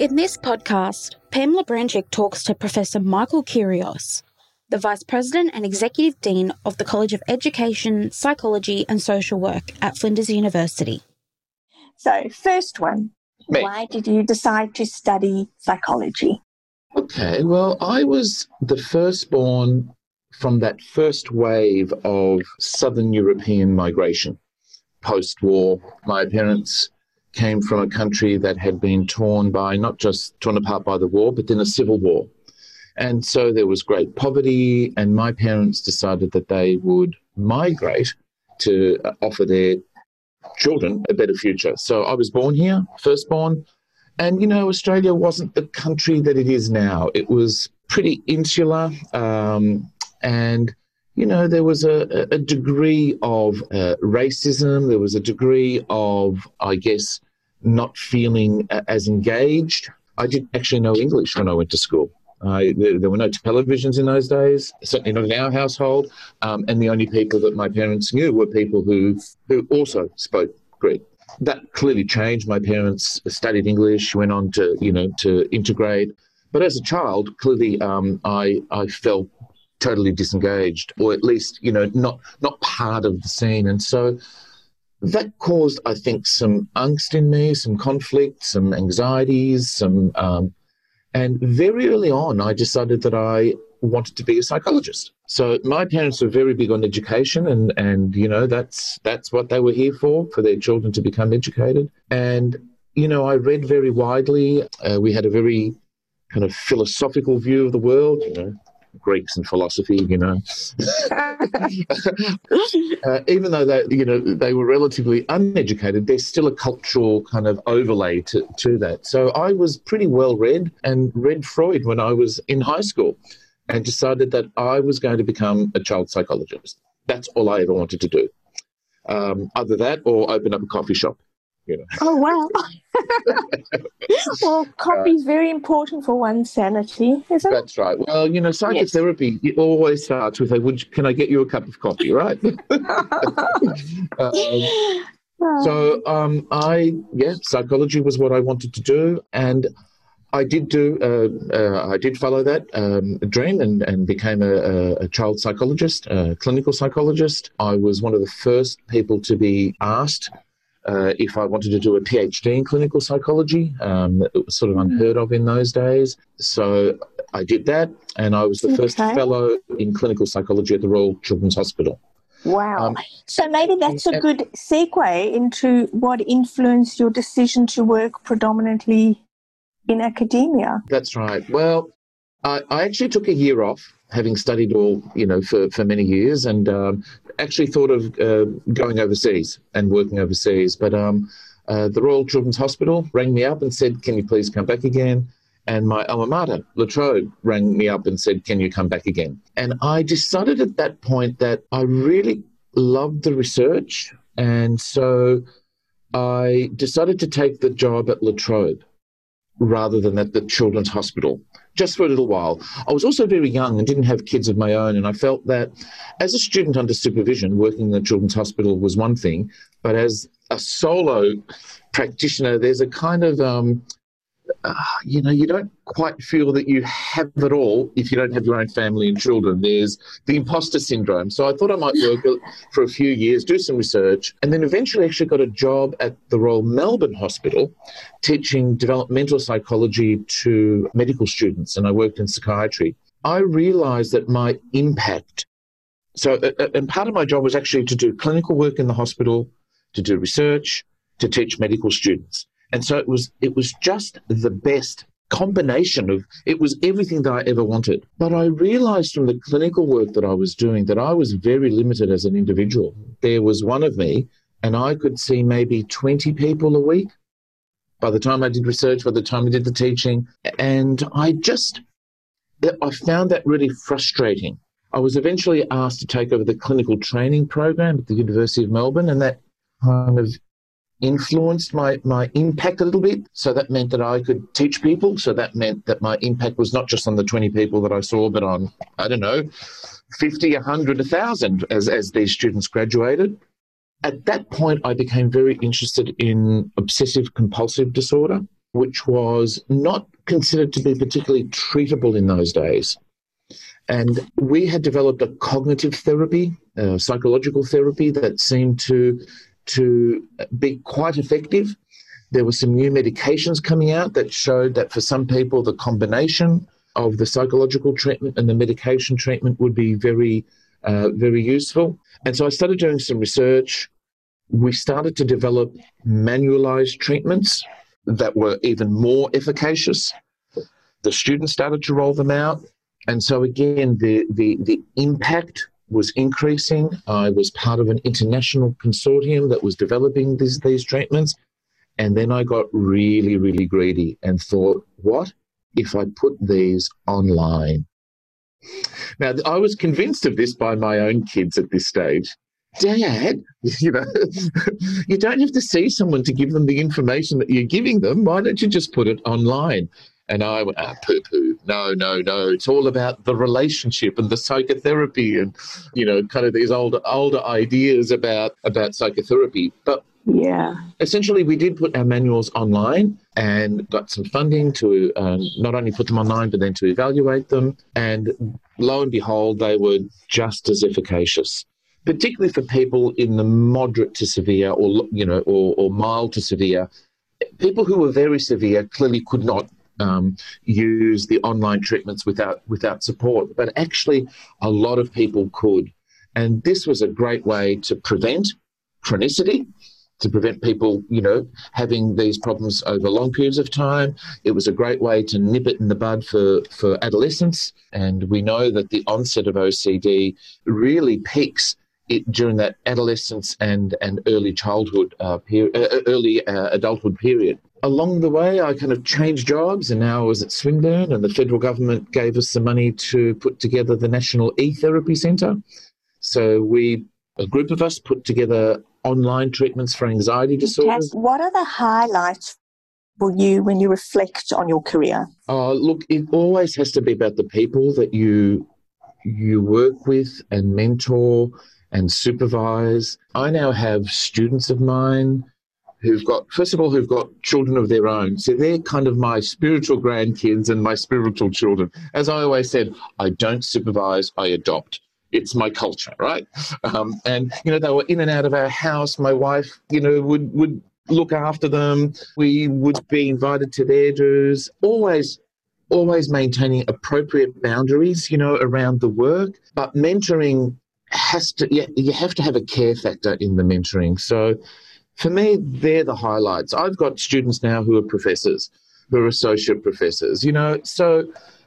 In this podcast, Pamela Branchick talks to Professor Michael Kyrios, the Vice President and Executive Dean of the College of Education, Psychology and Social Work at Flinders University. So, first one, Me. why did you decide to study psychology? Okay, well, I was the firstborn from that first wave of Southern European migration post war. My parents came from a country that had been torn by not just torn apart by the war, but then a civil war. And so there was great poverty, and my parents decided that they would migrate to uh, offer their children a better future. So I was born here, firstborn. And, you know, Australia wasn't the country that it is now. It was pretty insular. Um, and, you know, there was a, a degree of uh, racism. There was a degree of, I guess, not feeling uh, as engaged. I didn't actually know English when I went to school. There, there, were no televisions in those days, certainly not in our household. Um, and the only people that my parents knew were people who, who also spoke Greek. That clearly changed. My parents studied English, went on to, you know, to integrate. But as a child, clearly um, I, I felt totally disengaged, or at least, you know, not, not part of the scene. And so that caused, I think, some angst in me, some conflict, some anxieties, some um, and very early on, I decided that I wanted to be a psychologist. So my parents were very big on education, and and you know that's that's what they were here for for their children to become educated. And you know, I read very widely. Uh, we had a very kind of philosophical view of the world. You know, Greeks and philosophy, you know. uh, even though they, you know, they were relatively uneducated, there's still a cultural kind of overlay to, to that. So I was pretty well read and read Freud when I was in high school and decided that I was going to become a child psychologist. That's all I ever wanted to do. Um, other that or open up a coffee shop. You know. Oh wow! well, coffee is very important for one's sanity, isn't it? That's right. Well, you know, psychotherapy yes. it always starts with, a "Would can I get you a cup of coffee?" Right. um, so, um, I yeah, psychology was what I wanted to do, and I did do. Uh, uh, I did follow that um, dream and, and became a, a, child psychologist, a clinical psychologist. I was one of the first people to be asked uh, if I wanted to do a PhD in clinical psychology. Um, it was sort of unheard of in those days. So I did that, and I was the okay. first fellow in clinical psychology at the Royal Children's Hospital. Wow. Um, so maybe that's a good segue into what influenced your decision to work predominantly in academia. That's right. Well, I, I actually took a year off having studied all, you know, for, for many years and um, actually thought of uh, going overseas and working overseas. But um, uh, the Royal Children's Hospital rang me up and said, Can you please come back again? And my alma mater, La Trobe, rang me up and said, Can you come back again? And I decided at that point that I really loved the research. And so I decided to take the job at La Trobe rather than at the Children's Hospital just for a little while. I was also very young and didn't have kids of my own, and I felt that as a student under supervision, working in the Children's Hospital was one thing, but as a solo practitioner, there's a kind of um, uh, you know, you don't quite feel that you have it all if you don't have your own family and children. There's the imposter syndrome. So I thought I might work for a few years, do some research, and then eventually actually got a job at the Royal Melbourne Hospital teaching developmental psychology to medical students, and I worked in psychiatry. I realized that my impact, so, uh, uh, and part of my job was actually to do clinical work in the hospital, to do research, to teach medical students. And so it was it was just the best combination of it was everything that I ever wanted. But I realized from the clinical work that I was doing that I was very limited as an individual. There was one of me, and I could see maybe 20 people a week by the time I did research, by the time I did the teaching. And I just, I found that really frustrating. I was eventually asked to take over the clinical training program at the University of Melbourne, and that kind of influenced my, my impact a little bit. So that meant that I could teach people. So that meant that my impact was not just on the 20 people that I saw, but on, I don't know, 50, 100, 1,000 as, as these students graduated. At that point, I became very interested in obsessive compulsive disorder. which was not considered to be particularly treatable in those days. And we had developed a cognitive therapy, a psychological therapy that seemed to, to be quite effective. There were some new medications coming out that showed that for some people, the combination of the psychological treatment and the medication treatment would be very, uh, very useful. And so I started doing some research. We started to develop manualized treatments that were even more efficacious. The students started to roll them out. And so again, the, the, the impact was increasing. I was part of an international consortium that was developing these, these treatments. And then I got really, really greedy and thought, what if I put these online? Now, I was convinced of this by my own kids at this stage. Dad, you know, you don't have to see someone to give them the information that you're giving them. Why don't you just put it online? And I went, ah, poo poo. No, no, no. It's all about the relationship and the psychotherapy and, you know, kind of these older older ideas about about psychotherapy. But yeah, essentially, we did put our manuals online and got some funding to um, not only put them online but then to evaluate them. And lo and behold, they were just as efficacious particularly for people in the moderate to severe or you know or, or mild to severe people who were very severe clearly could not um, use the online treatments without without support. But actually, a lot of people could, and this was a great way to prevent chronicity, to prevent people, you know, having these problems over long periods of time. It was a great way to nip it in the bud for for adolescents, and we know that the onset of OCD really peaks it, during that adolescence and and early childhood uh, period, uh, early uh, adulthood period along the way, I kind of changed jobs, and now I was at Swinburne, and the federal government gave us some money to put together the National E Therapy Centre. So we, a group of us, put together online treatments for anxiety disorders. what are the highlights for you when you reflect on your career? Oh, look, it always has to be about the people that you you work with and mentor and supervise. I now have students of mine who've got, first of all, who've got children of their own. So they're kind of my spiritual grandkids and my spiritual children. As I always said, I don't supervise, I adopt. It's my culture, right? Um, and, you know, they were in and out of our house. My wife, you know, would, would look after them. We would be invited to their dues. Always always maintaining appropriate boundaries, you know, around the work. But mentoring has to, yeah, you have to have a care factor in the mentoring. So for me, they're the highlights. I've got students now who are professors, who are associate professors, you know, so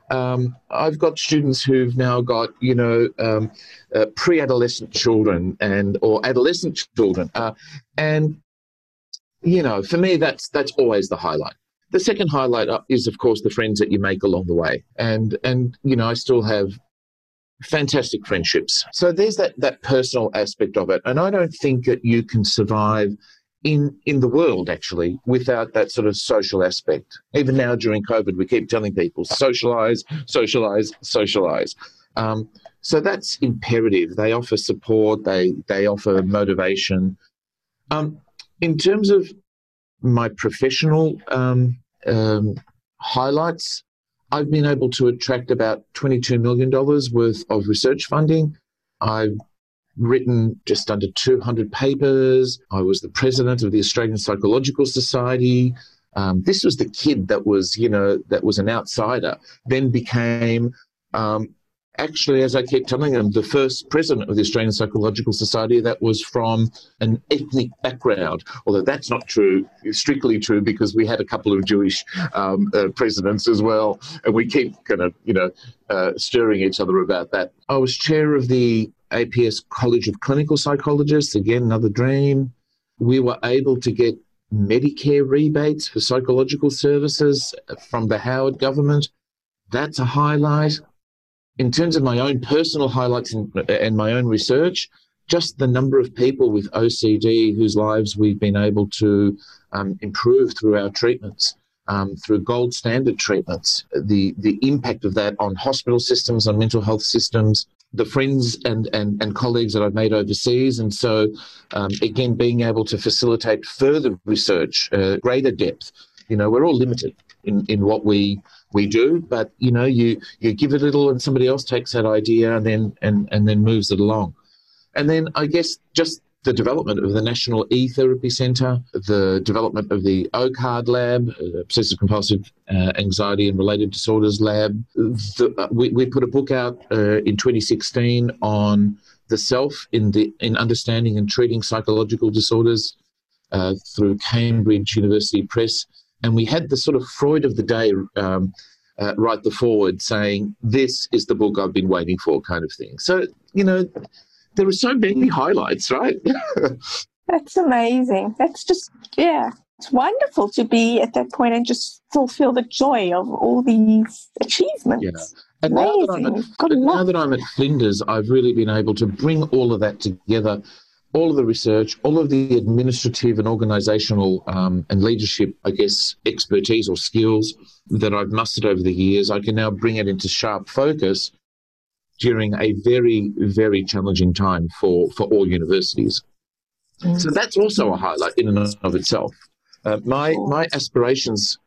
um, I've got students who've now got, you know, um, uh, pre-adolescent children and or adolescent children, uh, and you know, for me, that's that's always the highlight. The second highlight uh, is, of course, the friends that you make along the way, and and you know, I still have fantastic friendships. So there's that that personal aspect of it, and I don't think that you can survive in in the world actually without that sort of social aspect. Even now during COVID, we keep telling people socialize, socialize, socialize. Um, so that's imperative. They offer support. They they offer motivation. Um, in terms of my professional um, um highlights, I've been able to attract about twenty two million dollars worth of research funding. I've written just under 200 papers. I was the president of the Australian Psychological Society. Um, this was the kid that was, you know, that was an outsider, then became, um, actually, as I keep telling them, the first president of the Australian Psychological Society that was from an ethnic background. Although that's not true, strictly true, because we had a couple of Jewish um, uh, presidents as well, and we keep kind of, you know, uh, stirring each other about that. I was chair of the APS College of Clinical Psychologists, again, another dream. We were able to get Medicare rebates for psychological services from the Howard government. That's a highlight. In terms of my own personal highlights and, and my own research, just the number of people with OCD whose lives we've been able to um, improve through our treatments. Um, through gold standard treatments, the the impact of that on hospital systems, on mental health systems, the friends and, and, and colleagues that I've made overseas. And so, um, again, being able to facilitate further research, uh, greater depth, You know, we're all limited in, in what we we do, but you know, you you give it a little, and somebody else takes that idea and then and and then moves it along. And then I guess just the development of the National E Therapy Centre, the development of the OCARD lab, uh, obsessive compulsive uh, anxiety and related disorders lab. The, uh, we, we put a book out uh, in 2016 on the self in the in understanding and treating psychological disorders uh, through Cambridge University Press, and we had the sort of Freud of the day. Um, uh, write the foreword saying, This is the book I've been waiting for, kind of thing. So, you know, there are so many highlights, right? That's amazing. That's just, yeah, it's wonderful to be at that point and just fulfill the joy of all these achievements. Yeah. And now that, at, now that, I'm at, Flinders, I've really been able to bring all of that together, all of the research, all of the administrative and organisational um, and leadership, I guess, expertise or skills that I've mustered over the years. I can now bring it into sharp focus during a very, very challenging time for, for all universities. Mm. So that's also a highlight in and of itself. Uh, my, my aspirations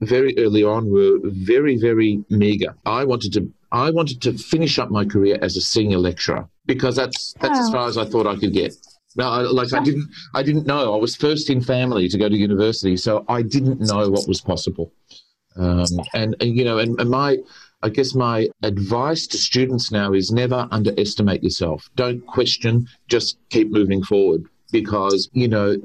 very early on were very, very meager. I wanted to I wanted to finish up my career as a senior lecturer because that's that's as far as I thought I could get. Now, I, like I didn't I didn't know I was first in family to go to university, so I didn't know what was possible. Um, and, and, you know, and, and my I guess my advice to students now is never underestimate yourself. Don't question, just keep moving forward because, you know,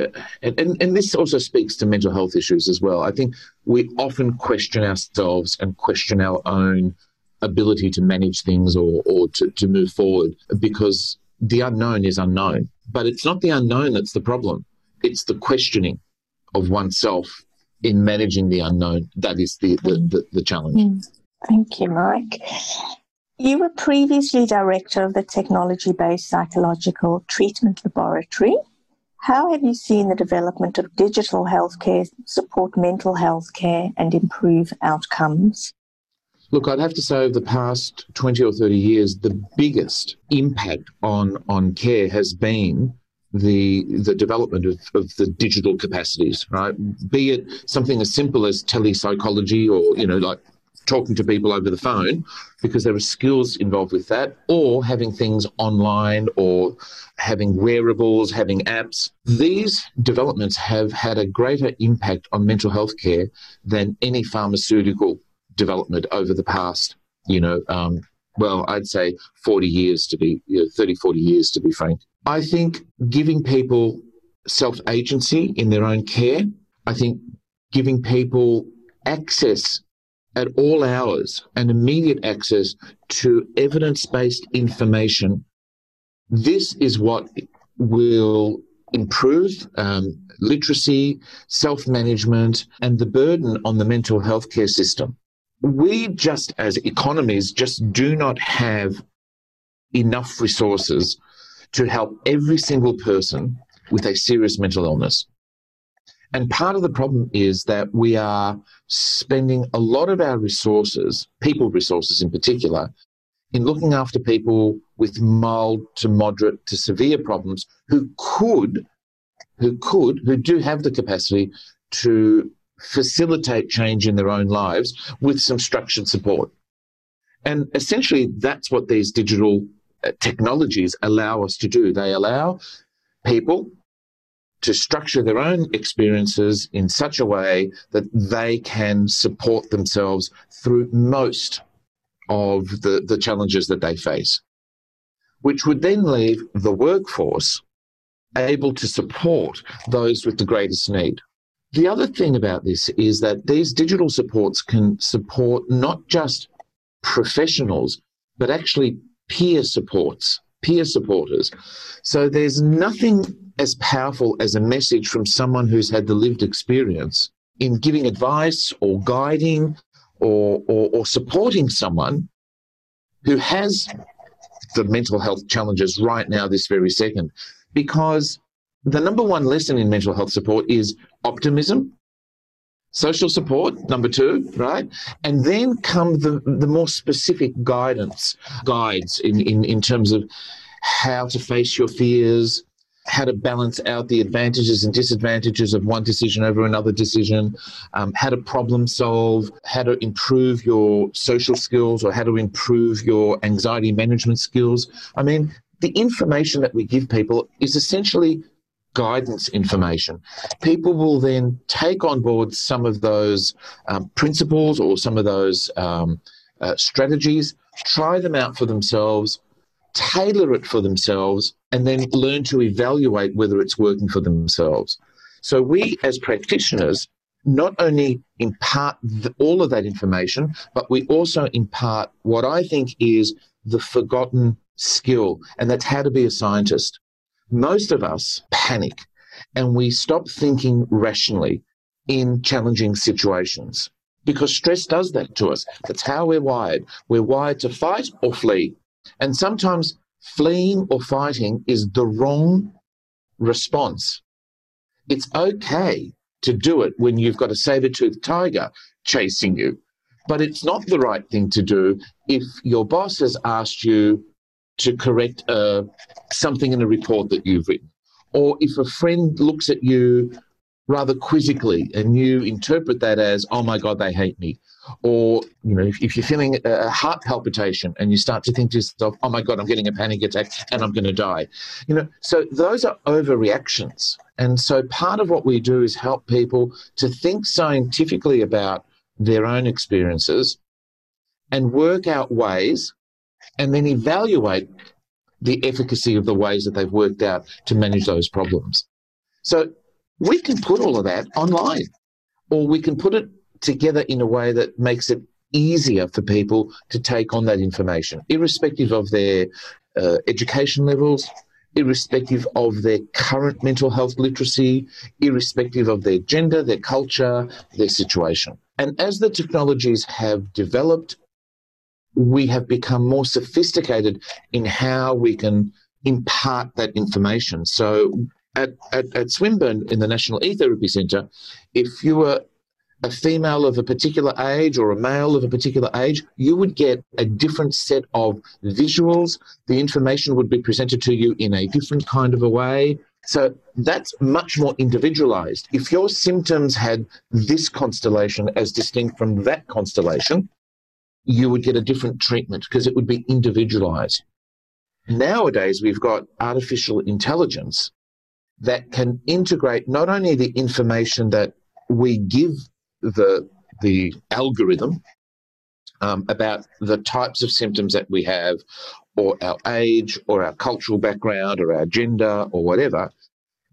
and, and, and this also speaks to mental health issues as well. I think we often question ourselves and question our own ability to manage things or, or to, to move forward because the unknown is unknown. But it's not the unknown that's the problem, it's the questioning of oneself in managing the unknown that is the, the, the, the challenge. Mm. Thank you, Mike. You were previously director of the technology based psychological treatment laboratory. How have you seen the development of digital healthcare support mental health care and improve outcomes? Look, I'd have to say over the past 20 or 30 years, the biggest impact on, on care has been the the development of, of the digital capacities, right? Be it something as simple as telepsychology or, you know, like talking to people over the phone because there are skills involved with that, or having things online or having wearables, having apps. These developments have had a greater impact on mental health care than any pharmaceutical development over the past, you know, um, well, I'd say 40 years to be, you know, 30, 40 years to be frank. I think giving people self agency in their own care, I think giving people access at all hours and immediate access to evidence based information. This is what will improve um, literacy, self management, and the burden on the mental health care system. We just, as economies, just do not have enough resources to help every single person with a serious mental illness. And part of the problem is that we are spending a lot of our resources, people resources in particular, in looking after people with mild to moderate to severe problems who could, who could, who do have the capacity to facilitate change in their own lives with some structured support. And essentially, that's what these digital uh, technologies allow us to do. They allow people to structure their own experiences in such a way that they can support themselves through most of the, the challenges that they face, which would then leave the workforce able to support those with the greatest need. The other thing about this is that these digital supports can support not just professionals, but actually peer supports, peer supporters. So there's nothing as powerful as a message from someone who's had the lived experience in giving advice or guiding or, or, or supporting someone who has the mental health challenges right now, this very second. Because the number one lesson in mental health support is optimism, social support, number two, right? And then come the, the more specific guidance, guides in, in, in terms of how to face your fears, how to balance out the advantages and disadvantages of one decision over another decision, um, how to problem solve, how to improve your social skills or how to improve your anxiety management skills. I mean, the information that we give people is essentially guidance information. People will then take on board some of those um, principles or some of those um, uh, strategies, try them out for themselves, tailor it for themselves, and then learn to evaluate whether it's working for themselves. So, we as practitioners not only impart the, all of that information, but we also impart what I think is the forgotten skill, and that's how to be a scientist. Most of us panic and we stop thinking rationally in challenging situations because stress does that to us. That's how we're wired. We're wired to fight or flee. And sometimes fleeing or fighting is the wrong response. It's okay to do it when you've got a saber toothed tiger chasing you, but it's not the right thing to do if your boss has asked you to correct uh, something in a report that you've written, or if a friend looks at you rather quizzically and you interpret that as, oh my God, they hate me. Or, you know, if, if, you're feeling a heart palpitation and you start to think to yourself, oh my God, I'm getting a panic attack and I'm going to die. You know, so those are overreactions. And so part of what we do is help people to think scientifically about their own experiences and work out ways and then evaluate the efficacy of the ways that they've worked out to manage those problems. So we can put all of that online, or we can put it together in a way that makes it easier for people to take on that information, irrespective of their uh, education levels, irrespective of their current mental health literacy, irrespective of their gender, their culture, their situation. And as the technologies have developed, we have become more sophisticated in how we can impart that information. So at, at, at Swinburne in the National E-Therapy Centre, if you were a female of a particular age or a male of a particular age, you would get a different set of visuals. The information would be presented to you in a different kind of a way. So that's much more individualized. If your symptoms had this constellation as distinct from that constellation, you would get a different treatment because it would be individualized. Nowadays, we've got artificial intelligence that can integrate not only the information that we give the, the algorithm um, about the types of symptoms that we have, or our age, or our cultural background, or our gender, or whatever,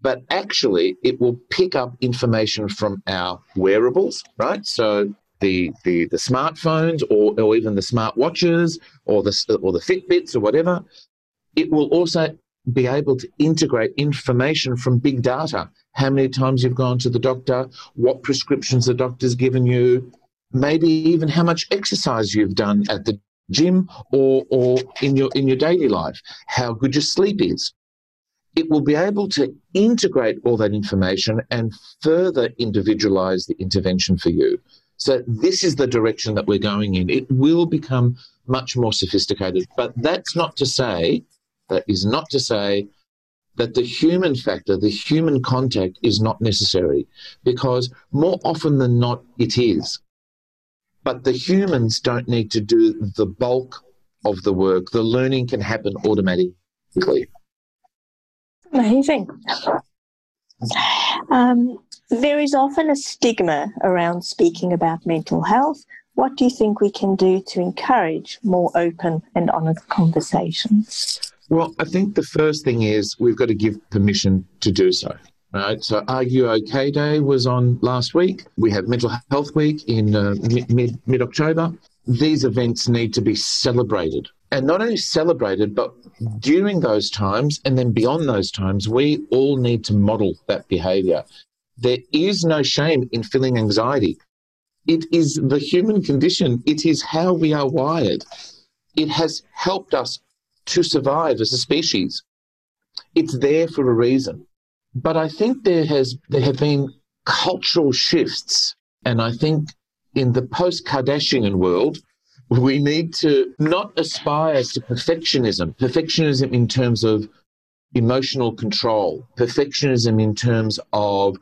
but actually it will pick up information from our wearables, right? So the the, the smartphones or, or even the smart watches or the or the Fitbits or whatever, it will also be able to integrate information from big data. How many times you've gone to the doctor, what prescriptions the doctor's given you, maybe even how much exercise you've done at the gym or, or in your in your daily life, how good your sleep is. It will be able to integrate all that information and further individualize the intervention for you. So this is the direction that we're going in. It will become much more sophisticated, but that's not to say that is not to say that the human factor, the human contact is not necessary because more often than not it is. But the humans don't need to do the bulk of the work. The learning can happen automatically. Amazing. Um, there is often a stigma around speaking about mental health. What do you think we can do to encourage more open and honest conversations? Well, I think the first thing is we've got to give permission to do so. Right. So, Are You OK Day was on last week. We have Mental Health Week in uh, mid mid October. These events need to be celebrated, and not only celebrated, but during those times and then beyond those times, we all need to model that behaviour. There is no shame in feeling anxiety. It is the human condition. It is how we are wired. It has helped us to survive as a species. It's there for a reason. But I think there has there have been cultural shifts, and I think in the post Kardashian world, we need to not aspire to perfectionism. Perfectionism in terms of emotional control, perfectionism in terms of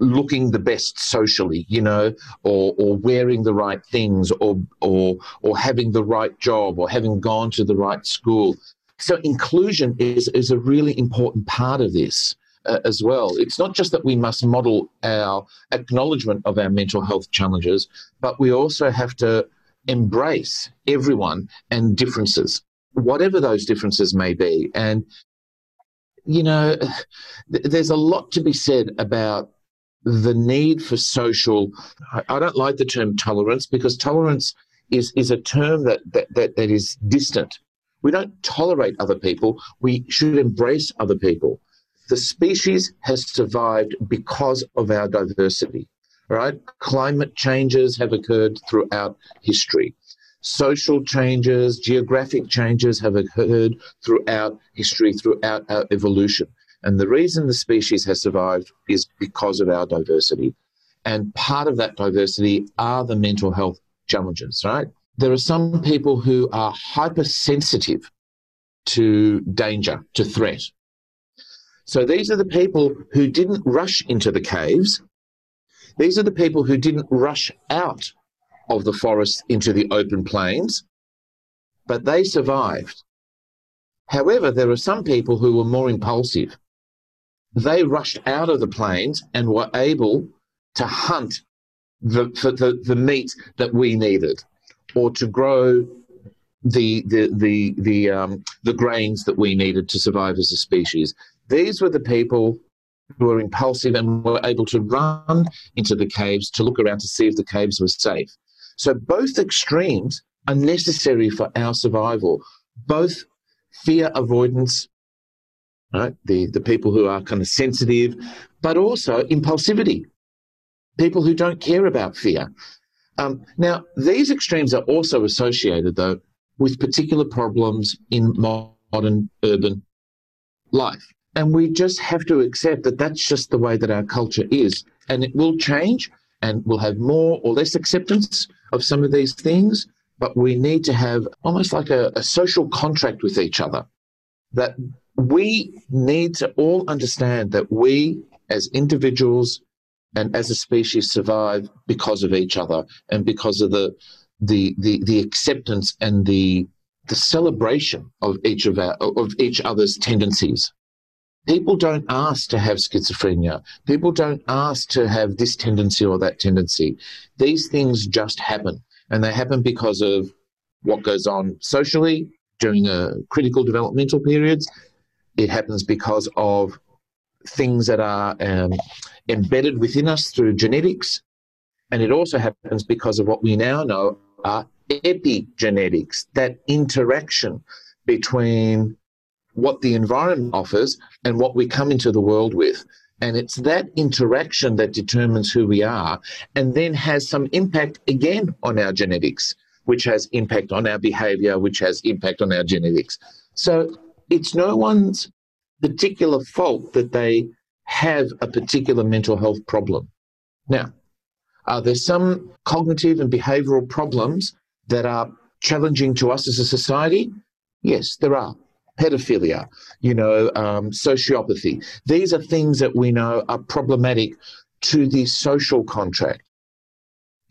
looking the best socially, you know, or or wearing the right things, or or or having the right job, or having gone to the right school. So inclusion is is a really important part of this. Uh, as well. It's not just that we must model our acknowledgement of our mental health challenges, but we also have to embrace everyone and differences, whatever those differences may be. And, you know, th- there's a lot to be said about the need for social. I, don't like the term tolerance because tolerance is, is a term that, that, that, that is distant. We don't tolerate other people. We should embrace other people. The species has survived because of our diversity, right? Climate changes have occurred throughout history. Social changes, geographic changes have occurred throughout history, throughout our evolution. And the reason the species has survived is because of our diversity. And part of that diversity are the mental health challenges, right? There are some people who are hypersensitive to danger, to threat. So these are the people who didn't rush into the caves. These are the people who didn't rush out of the forest into the open plains, but they survived. However, there are some people who were more impulsive they rushed out of the plains and were able to hunt the, for the, the meat that we needed or to grow the the the the um, the grains that we needed to survive as a species. These were the people who were impulsive and were able to run into the caves to look around to see if the caves were safe. So both extremes are necessary for our survival. Both fear avoidance right? The, the people who are kind of sensitive, but also impulsivity, people who don't care about fear. Um, now, these extremes are also associated, though, with particular problems in modern urban life. And we just have to accept that that's just the way that our culture is. And it will change and we'll have more or less acceptance of some of these things. But we need to have almost like a, a social contract with each other that we need to all understand that we as individuals and as a species survive because of each other and because of the the the, the acceptance and the the celebration of each of our of each other's tendencies. People don't ask to have schizophrenia. People don't ask to have this tendency or that tendency. These things just happen. And they happen because of what goes on socially during a critical developmental periods it happens because of things that are um, embedded within us through genetics. And it also happens because of what we now know are epigenetics, that interaction between what the environment offers and what we come into the world with. And it's that interaction that determines who we are and then has some impact again on our genetics, which has impact on our behavior, which has impact on our genetics. So it's no one's particular fault that they have a particular mental health problem. Now, are there some cognitive and behavioral problems that are challenging to us as a society? Yes, there are. Pedophilia, you know, um, sociopathy. These are things that we know are problematic to the social contract.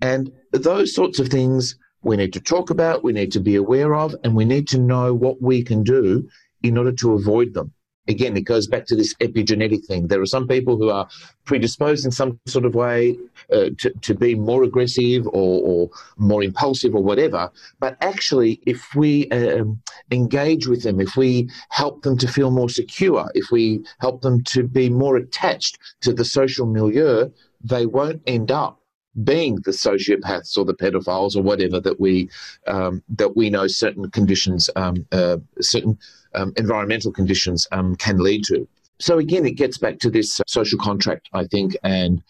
And those sorts of things we need to talk about, we need to be aware of, and we need to know what we can do in order to avoid them. Again, it goes back to this epigenetic thing. There are some people who are predisposed in some sort of way uh, to, to be more aggressive or, or, more impulsive or whatever. But actually, if we um, engage with them, if we help them to feel more secure, if we help them to be more attached to the social milieu, they won't end up being the sociopaths or the pedophiles or whatever that we um, that we know certain conditions, um, uh, certain um, environmental conditions um, can lead to. So again, it gets back to this social contract, I think, and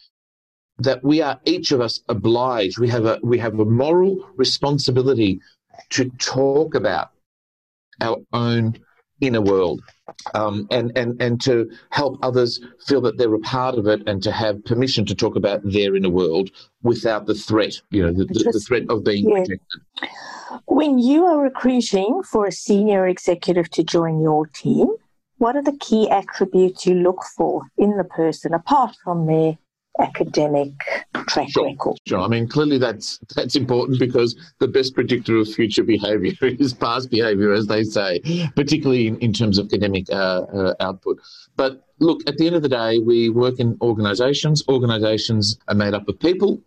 that we are each of us obliged. We have a we have a moral responsibility to talk about our own inner world um, and, and, and to help others feel that they're a part of it and to have permission to talk about their inner world without the threat, you know, the, the, the threat of being yeah. rejected. When you are recruiting for a senior executive to join your team, what are the key attributes you look for in the person apart from their academic track sure, record? Sure. I mean, clearly that's that's important because the best predictor of future behaviour is past behaviour, as they say, particularly in, in terms of academic uh, uh, output. But look, at the end of the day, we work in organisations. Organisations are made up of people.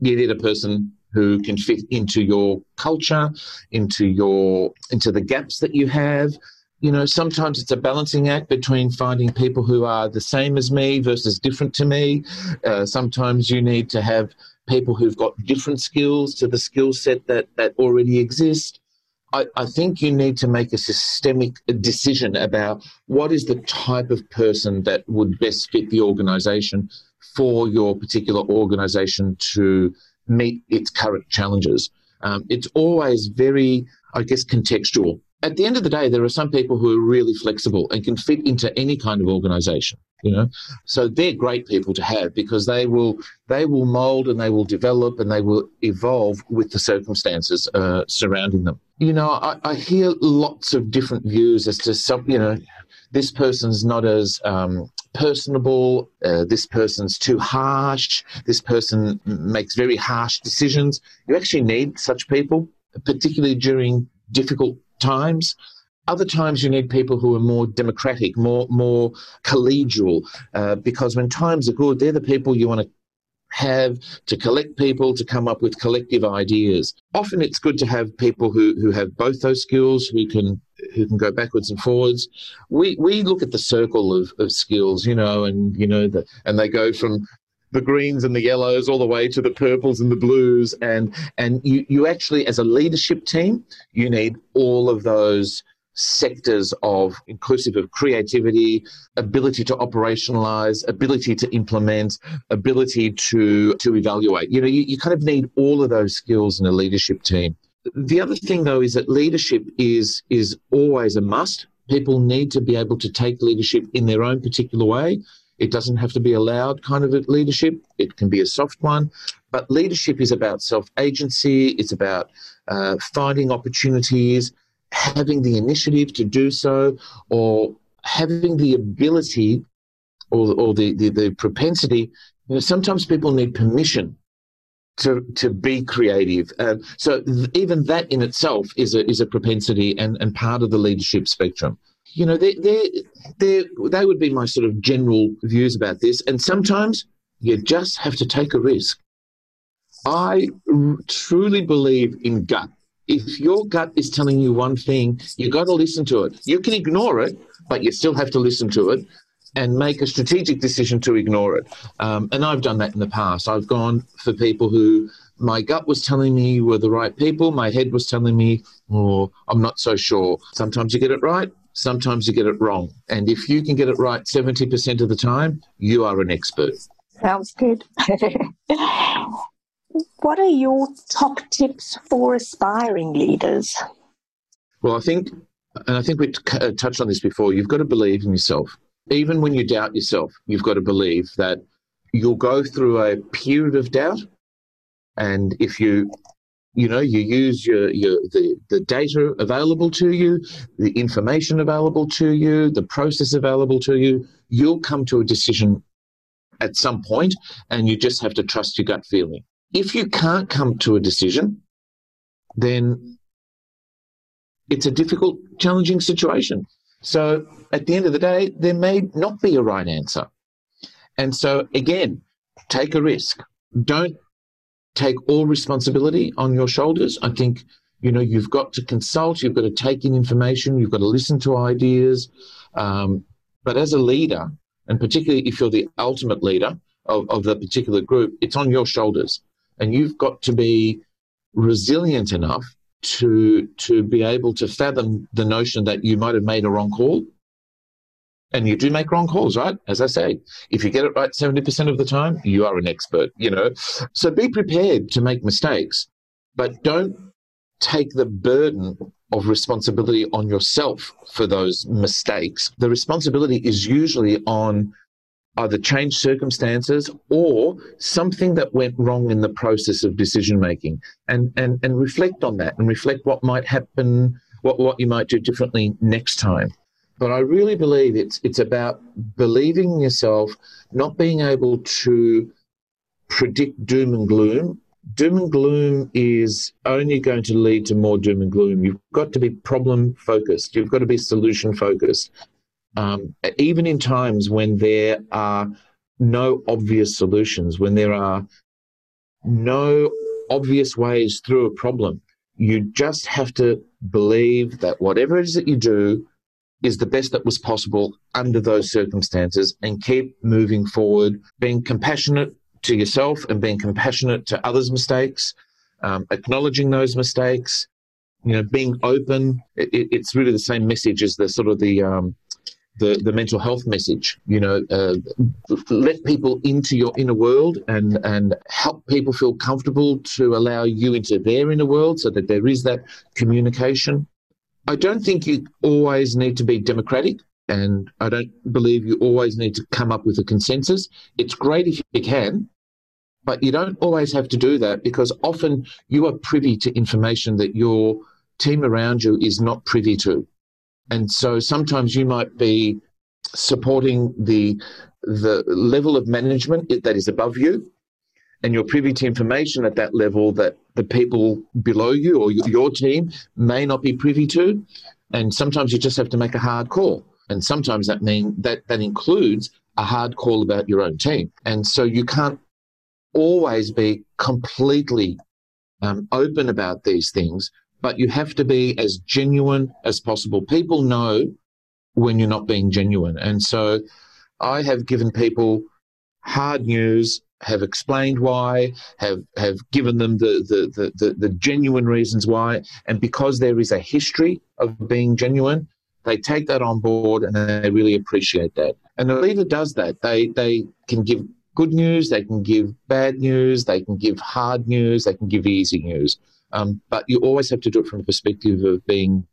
You need a person who can fit into your culture, into your into the gaps that you have. You know, sometimes it's a balancing act between finding people who are the same as me versus different to me. Uh, sometimes you need to have people who've got different skills to the skill set that that already exist. I, I, think you need to make a systemic decision about what is the type of person that would best fit the organization for your particular organization to meet its current challenges. Um, it's always very, I guess, contextual. At the end of the day, there are some people who are really flexible and can fit into any kind of organization. You know, so they're great people to have because they will they will mold and they will develop and they will evolve with the circumstances uh, surrounding them. You know, I, I hear lots of different views as to some. You know, this person's not as um, personable, uh, this person's too harsh, this person makes very harsh decisions. You actually need such people, particularly during difficult times. Other times you need people who are more democratic, more more collegial, uh, because when times are good, they're the people you want to have to collect people to come up with collective ideas. Often it's good to have people who, who have both those skills, who can who can go backwards and forwards. We we look at the circle of, of skills, you know, and you know the and they go from the greens and the yellows all the way to the purples and the blues and and you you actually as a leadership team you need all of those sectors of inclusive of creativity, ability to operationalize, ability to implement, ability to to evaluate. You know, you, you kind of need all of those skills in a leadership team. The other thing though is that leadership is is always a must. People need to be able to take leadership in their own particular way. It doesn't have to be a loud kind of leadership. It can be a soft one. But leadership is about self agency. It's about uh, finding opportunities, having the initiative to do so or having the ability or, or the, the, the propensity. You know, sometimes people need permission to to be creative. Uh, so th- even that in itself is a is a propensity and, and part of the leadership spectrum. You know, they they they they would be my sort of general views about this. And sometimes you just have to take a risk. I r- truly believe in gut if your gut is telling you one thing, you got to listen to it. You can ignore it, but you still have to listen to it and make a strategic decision to ignore it. Um, and I've done that in the past. I've gone for people who my gut was telling me were the right people, my head was telling me, oh, I'm not so sure. Sometimes you get it right, sometimes you get it wrong. And if you can get it right 70% of the time, you are an expert. Sounds good. What are your top tips for aspiring leaders? Well, I think, and I think we uh, touched on this before, you've got to believe in yourself. Even when you doubt yourself, you've got to believe that you'll go through a period of doubt. And if you you know you use your, your the, the data available to you the information available to you the process available to you you'll come to a decision at some point and you just have to trust your gut feeling if you can't come to a decision, then it's a difficult, challenging situation. So at the end of the day, there may not be a right answer. And so again, take a risk. Don't take all responsibility on your shoulders. I think, you know, you've got to consult, you've got to take in information, you've got to listen to ideas. Um, but as a leader, and particularly if you're the ultimate leader of, of the particular group, it's on your shoulders and you've got to be resilient enough to to be able to fathom the notion that you might have made a wrong call and you do make wrong calls right? As i say if you get it right 70% of the time you are an expert you know? So be prepared to make mistakes but don't take the burden of responsibility on yourself for those mistakes. The responsibility is usually on either change circumstances or something that went wrong in the process of decision making and, and, and reflect on that and reflect what might happen, what, what you might do differently next time. But I really believe it's it's about believing in yourself, not being able to predict doom and gloom. Doom and gloom is only going to lead to more doom and gloom. You've got to be problem focused. You've got to be solution focused. Um, even in times when there are no obvious solutions, when there are no obvious ways through a problem, you just have to believe that whatever it is that you do is the best that was possible under those circumstances and keep moving forward, being compassionate to yourself and being compassionate to others' mistakes, um, acknowledging those mistakes, you know, being open. It, it's really the same message as the sort of the um, the, the mental health message. You know, uh, let people into your inner world and and help people feel comfortable to allow you into their inner world, so that there is that communication. I don't think you always need to be democratic, and I don't believe you always need to come up with a consensus. It's great if you can, but you don't always have to do that because often you are privy to information that your team around you is not privy to. And so sometimes you might be supporting the the level of management that is above you and you're privy to information at that level that the people below you or your team may not be privy to and sometimes you just have to make a hard call and sometimes that means that that includes a hard call about your own team and so you can't always be completely um, open about these things but you have to be as genuine as possible. People know when you're not being genuine. And so I have given people hard news, have explained why, have, have given them the, the, the, the, the genuine reasons why. And because there is a history of being genuine, they take that on board and they really appreciate that. And the leader does that. They, they can give good news, they can give bad news, they can give hard news, they can give easy news. Um, but you always have to do it from the perspective of being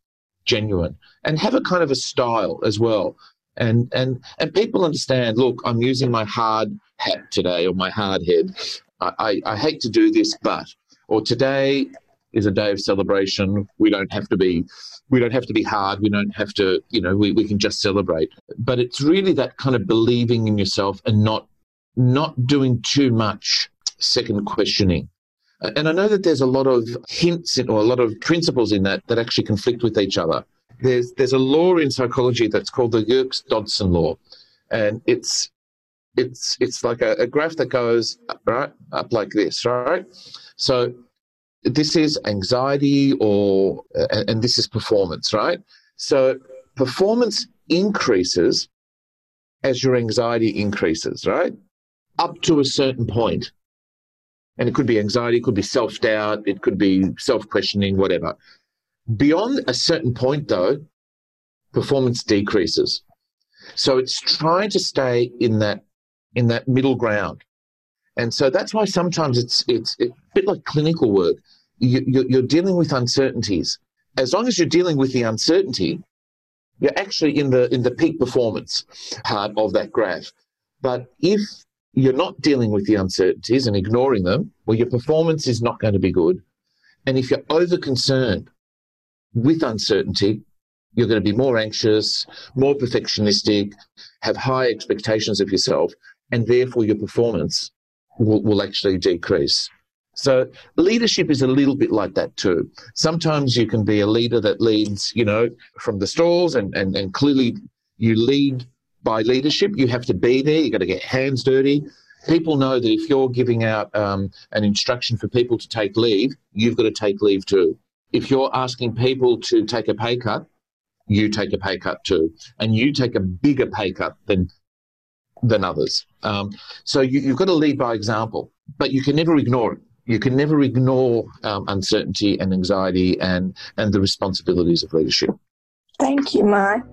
genuine and have a kind of a style as well. And and and people understand. Look, I'm using my hard hat today or my hard head. I, I, I hate to do this, but or today is a day of celebration. We don't have to be we don't have to be hard. We don't have to, you know, we, we can just celebrate. But it's really that kind of believing in yourself and not not doing too much second questioning. And I know that there's a lot of hints in, or a lot of principles in that that actually conflict with each other. There's there's a law in psychology that's called the Yerkes Dodson law, and it's it's it's like a, a graph that goes right up like this, right? So this is anxiety, or uh, and, and this is performance, right? So performance increases as your anxiety increases, right? Up to a certain point. And it could be anxiety, it could be self doubt, it could be self questioning, whatever. Beyond a certain point, though, performance decreases. So it's trying to stay in that in that middle ground. And so that's why sometimes it's it's, a bit like clinical work. You, you're dealing with uncertainties. As long as you're dealing with the uncertainty, you're actually in the in the peak performance part of that graph. But if you're not dealing with the uncertainties and ignoring them, well, your performance is not going to be good. And if you're over concerned with uncertainty, you're going to be more anxious, more perfectionistic, have high expectations of yourself, and therefore your performance will, will actually decrease. So leadership is a little bit like that too. Sometimes you can be a leader that leads, you know, from the stalls and, and, and clearly you lead by leadership. You have to be there. You've got to get hands dirty. People know that if you're giving out um, an instruction for people to take leave, you've got to take leave too. If you're asking people to take a pay cut, you take a pay cut too, and you take a bigger pay cut than than others. Um, so you, have got to lead by example, but you can never ignore it. You can never ignore um, uncertainty and anxiety and and the responsibilities of leadership. Thank you, Mike.